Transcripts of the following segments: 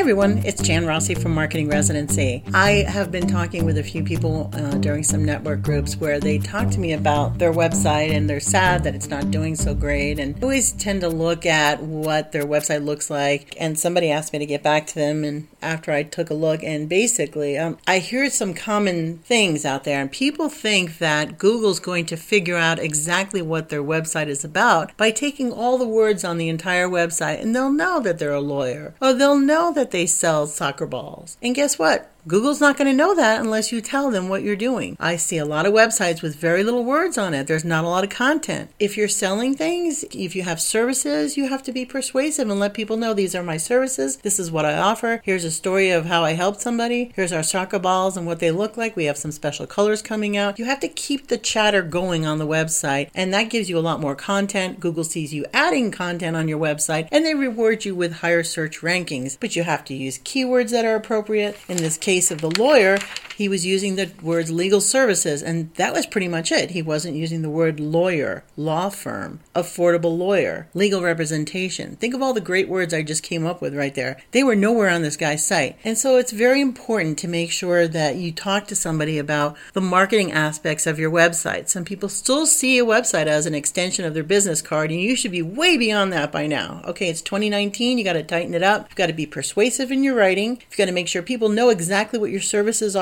everyone, it's Jan Rossi from Marketing Residency. I have been talking with a few people uh, during some network groups where they talk to me about their website and they're sad that it's not doing so great. And I always tend to look at what their website looks like. And somebody asked me to get back to them, and after I took a look, and basically, um, I hear some common things out there, and people think that Google's going to figure out exactly what their website is about by taking all the words on the entire website, and they'll know that they're a lawyer, or they'll know that they sell soccer balls. And guess what? Google's not going to know that unless you tell them what you're doing. I see a lot of websites with very little words on it. There's not a lot of content. If you're selling things, if you have services, you have to be persuasive and let people know these are my services. This is what I offer. Here's a story of how I helped somebody. Here's our soccer balls and what they look like. We have some special colors coming out. You have to keep the chatter going on the website, and that gives you a lot more content. Google sees you adding content on your website, and they reward you with higher search rankings. But you have to use keywords that are appropriate. In this case, case of the lawyer, he was using the words legal services, and that was pretty much it. He wasn't using the word lawyer, law firm, affordable lawyer, legal representation. Think of all the great words I just came up with right there. They were nowhere on this guy's site. And so it's very important to make sure that you talk to somebody about the marketing aspects of your website. Some people still see a website as an extension of their business card, and you should be way beyond that by now. Okay, it's 2019, you got to tighten it up. You've got to be persuasive in your writing. You've got to make sure people know exactly what your services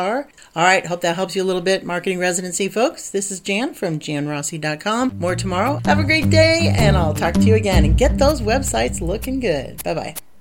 All right, hope that helps you a little bit, marketing residency folks. This is Jan from janrossi.com. More tomorrow. Have a great day, and I'll talk to you again and get those websites looking good. Bye bye.